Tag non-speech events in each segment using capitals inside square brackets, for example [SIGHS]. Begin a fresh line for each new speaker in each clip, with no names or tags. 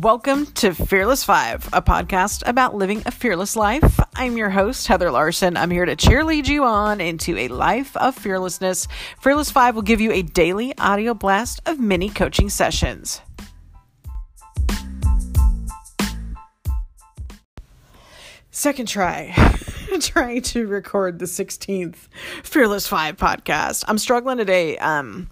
Welcome to Fearless Five, a podcast about living a fearless life. I'm your host, Heather Larson. I'm here to cheerlead you on into a life of fearlessness. Fearless Five will give you a daily audio blast of mini coaching sessions. Second try. [LAUGHS] trying to record the 16th Fearless 5 podcast. I'm struggling today. Um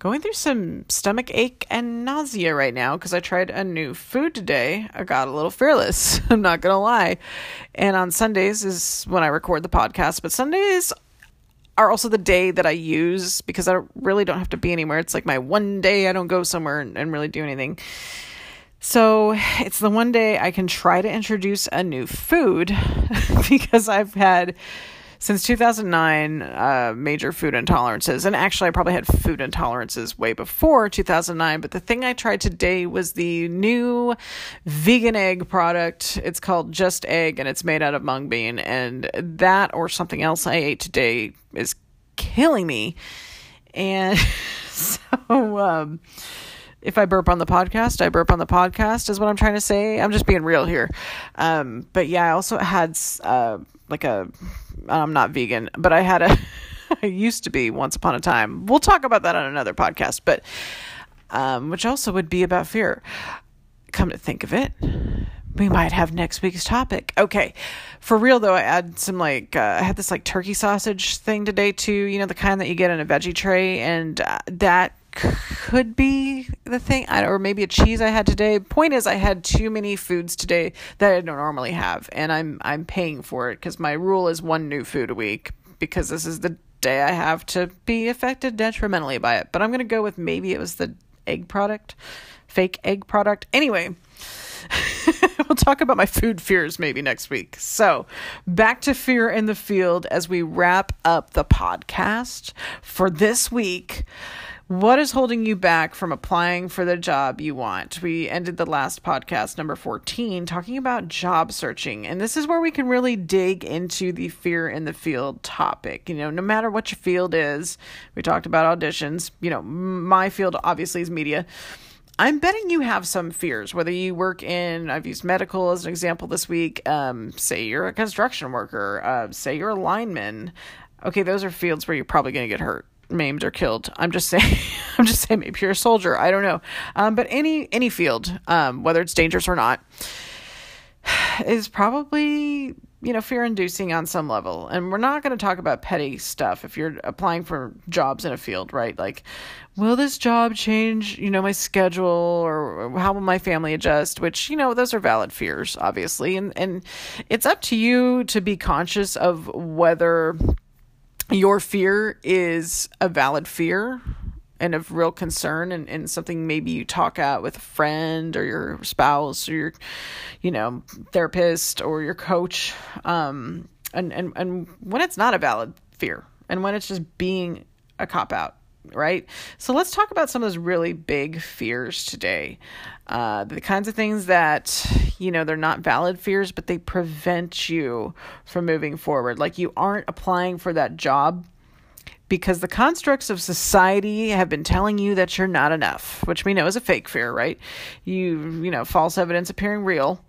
going through some stomach ache and nausea right now because I tried a new food today. I got a little fearless. [LAUGHS] I'm not going to lie. And on Sundays is when I record the podcast, but Sundays are also the day that I use because I really don't have to be anywhere. It's like my one day I don't go somewhere and, and really do anything. So it's the one day I can try to introduce a new food [LAUGHS] because I've had since 2009 uh, major food intolerances. And actually, I probably had food intolerances way before 2009. But the thing I tried today was the new vegan egg product. It's called Just Egg and it's made out of mung bean. And that or something else I ate today is killing me. And [LAUGHS] so, um, if I burp on the podcast, I burp on the podcast, is what I'm trying to say. I'm just being real here. Um, but yeah, I also had uh, like a, I'm not vegan, but I had a, [LAUGHS] I used to be once upon a time. We'll talk about that on another podcast, but, um, which also would be about fear. Come to think of it, we might have next week's topic. Okay. For real though, I had some like, uh, I had this like turkey sausage thing today too, you know, the kind that you get in a veggie tray, and uh, that could be the thing I, or maybe a cheese I had today. Point is I had too many foods today that I don't normally have and I'm I'm paying for it cuz my rule is one new food a week because this is the day I have to be affected detrimentally by it. But I'm going to go with maybe it was the egg product, fake egg product. Anyway, [LAUGHS] we'll talk about my food fears maybe next week. So, back to fear in the field as we wrap up the podcast for this week. What is holding you back from applying for the job you want? We ended the last podcast, number 14, talking about job searching. And this is where we can really dig into the fear in the field topic. You know, no matter what your field is, we talked about auditions. You know, my field obviously is media. I'm betting you have some fears, whether you work in, I've used medical as an example this week. Um, say you're a construction worker, uh, say you're a lineman. Okay, those are fields where you're probably going to get hurt maimed or killed. I'm just [LAUGHS] saying. I'm just saying. Maybe you're a soldier. I don't know. Um, but any any field, um, whether it's dangerous or not, [SIGHS] is probably you know fear inducing on some level. And we're not going to talk about petty stuff if you're applying for jobs in a field, right? Like, will this job change you know my schedule or how will my family adjust? Which you know those are valid fears, obviously, and and it's up to you to be conscious of whether your fear is a valid fear and of real concern and, and something maybe you talk out with a friend or your spouse or your you know therapist or your coach. Um and and, and when it's not a valid fear and when it's just being a cop out right? So let's talk about some of those really big fears today. Uh, the kinds of things that, you know, they're not valid fears, but they prevent you from moving forward. Like you aren't applying for that job because the constructs of society have been telling you that you're not enough, which we know is a fake fear, right? You, you know, false evidence appearing real.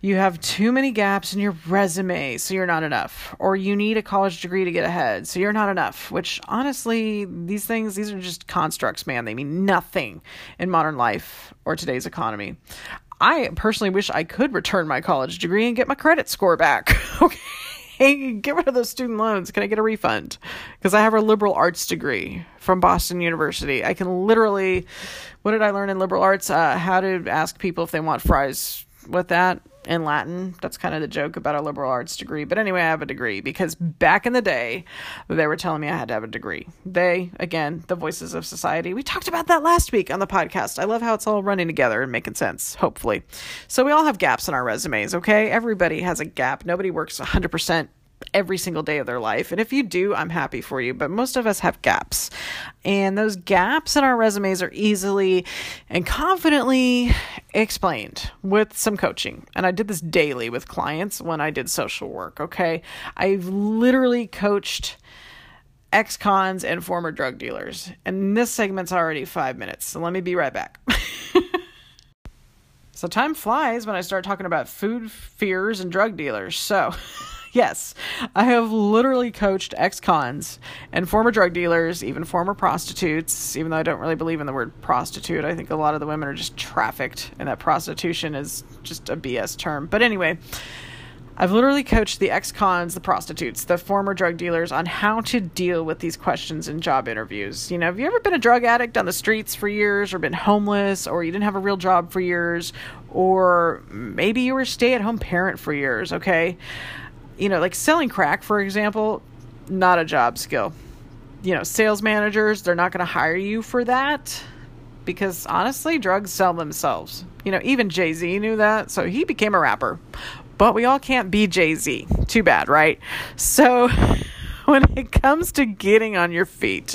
You have too many gaps in your resume, so you're not enough. Or you need a college degree to get ahead, so you're not enough, which honestly, these things, these are just constructs, man. They mean nothing in modern life or today's economy. I personally wish I could return my college degree and get my credit score back. [LAUGHS] okay hey, get rid of those student loans. Can I get a refund? Because I have a liberal arts degree from Boston University. I can literally, what did I learn in liberal arts? Uh, how to ask people if they want fries with that in Latin. That's kind of the joke about a liberal arts degree. But anyway, I have a degree because back in the day, they were telling me I had to have a degree. They, again, the voices of society. We talked about that last week on the podcast. I love how it's all running together and making sense, hopefully. So we all have gaps in our resumes, okay? Everybody has a gap. Nobody works 100% every single day of their life. And if you do, I'm happy for you. But most of us have gaps. And those gaps in our resumes are easily and confidently explained with some coaching. And I did this daily with clients when I did social work. Okay. I've literally coached ex cons and former drug dealers. And this segment's already five minutes. So let me be right back. [LAUGHS] So time flies when I start talking about food fears and drug dealers. So, [LAUGHS] yes, I have literally coached ex cons and former drug dealers, even former prostitutes, even though I don't really believe in the word prostitute. I think a lot of the women are just trafficked, and that prostitution is just a BS term. But anyway, I've literally coached the ex cons, the prostitutes, the former drug dealers on how to deal with these questions in job interviews. You know, have you ever been a drug addict on the streets for years, or been homeless, or you didn't have a real job for years, or maybe you were a stay at home parent for years, okay? You know, like selling crack, for example, not a job skill. You know, sales managers, they're not going to hire you for that because honestly, drugs sell themselves. You know, even Jay Z knew that, so he became a rapper but we all can't be Jay Z. Too bad, right? So, [LAUGHS] when it comes to getting on your feet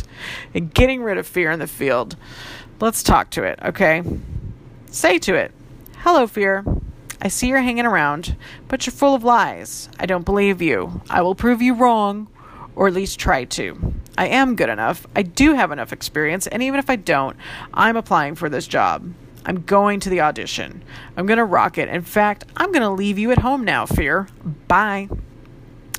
and getting rid of fear in the field, let's talk to it, okay? Say to it, Hello, fear. I see you're hanging around, but you're full of lies. I don't believe you. I will prove you wrong, or at least try to. I am good enough. I do have enough experience, and even if I don't, I'm applying for this job. I'm going to the audition. I'm going to rock it. In fact, I'm going to leave you at home now, Fear. Bye.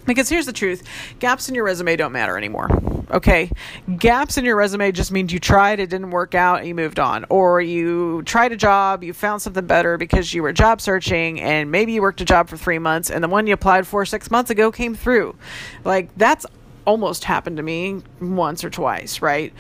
Because here's the truth gaps in your resume don't matter anymore. Okay? Gaps in your resume just means you tried, it didn't work out, and you moved on. Or you tried a job, you found something better because you were job searching, and maybe you worked a job for three months, and the one you applied for six months ago came through. Like, that's almost happened to me once or twice, right?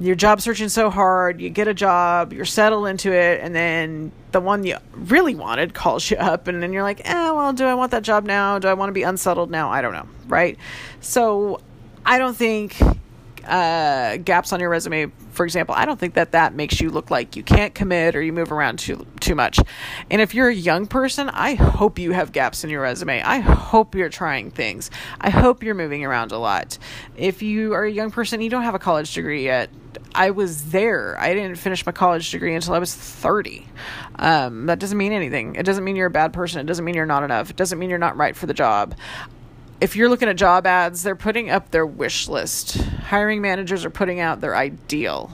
You're job searching so hard, you get a job, you're settled into it, and then the one you really wanted calls you up, and then you're like, eh, well, do I want that job now? Do I want to be unsettled now? I don't know, right? So I don't think uh, gaps on your resume, for example, I don't think that that makes you look like you can't commit or you move around too too much. And if you're a young person, I hope you have gaps in your resume. I hope you're trying things. I hope you're moving around a lot. If you are a young person, you don't have a college degree yet. I was there. I didn't finish my college degree until I was 30. Um, that doesn't mean anything. It doesn't mean you're a bad person. It doesn't mean you're not enough. It doesn't mean you're not right for the job if you're looking at job ads, they're putting up their wish list. Hiring managers are putting out their ideal.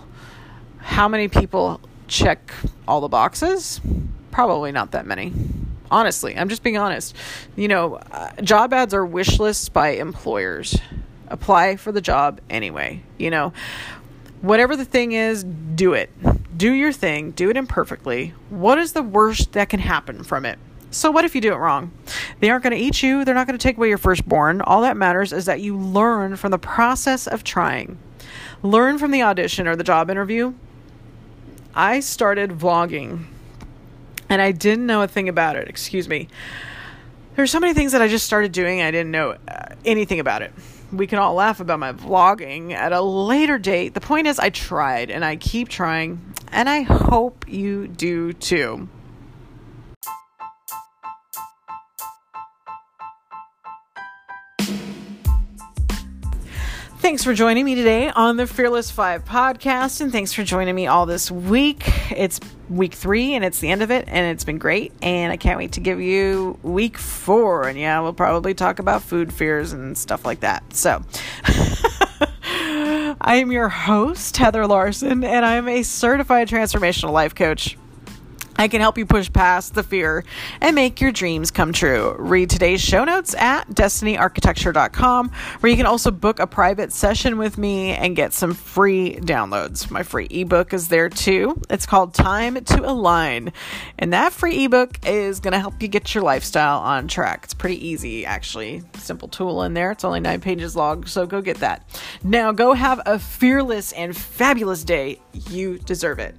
How many people check all the boxes? Probably not that many. Honestly, I'm just being honest. You know, uh, job ads are wish lists by employers. Apply for the job anyway. You know, whatever the thing is, do it. Do your thing, do it imperfectly. What is the worst that can happen from it? So, what if you do it wrong? They aren't going to eat you, they're not going to take away your firstborn. All that matters is that you learn from the process of trying. Learn from the audition or the job interview. I started vlogging and I didn't know a thing about it. Excuse me. There's so many things that I just started doing, I didn't know uh, anything about it. We can all laugh about my vlogging at a later date. The point is, I tried and I keep trying, and I hope you do too. Thanks for joining me today on the Fearless Five podcast, and thanks for joining me all this week. It's week three, and it's the end of it, and it's been great. And I can't wait to give you week four. And yeah, we'll probably talk about food fears and stuff like that. So. [LAUGHS] I am your host, Heather Larson, and I'm a certified transformational life coach. I can help you push past the fear and make your dreams come true. Read today's show notes at destinyarchitecture.com, where you can also book a private session with me and get some free downloads. My free ebook is there too. It's called Time to Align. And that free ebook is going to help you get your lifestyle on track. It's pretty easy, actually. Simple tool in there. It's only nine pages long, so go get that. Now, go have a fearless and fabulous day. You deserve it.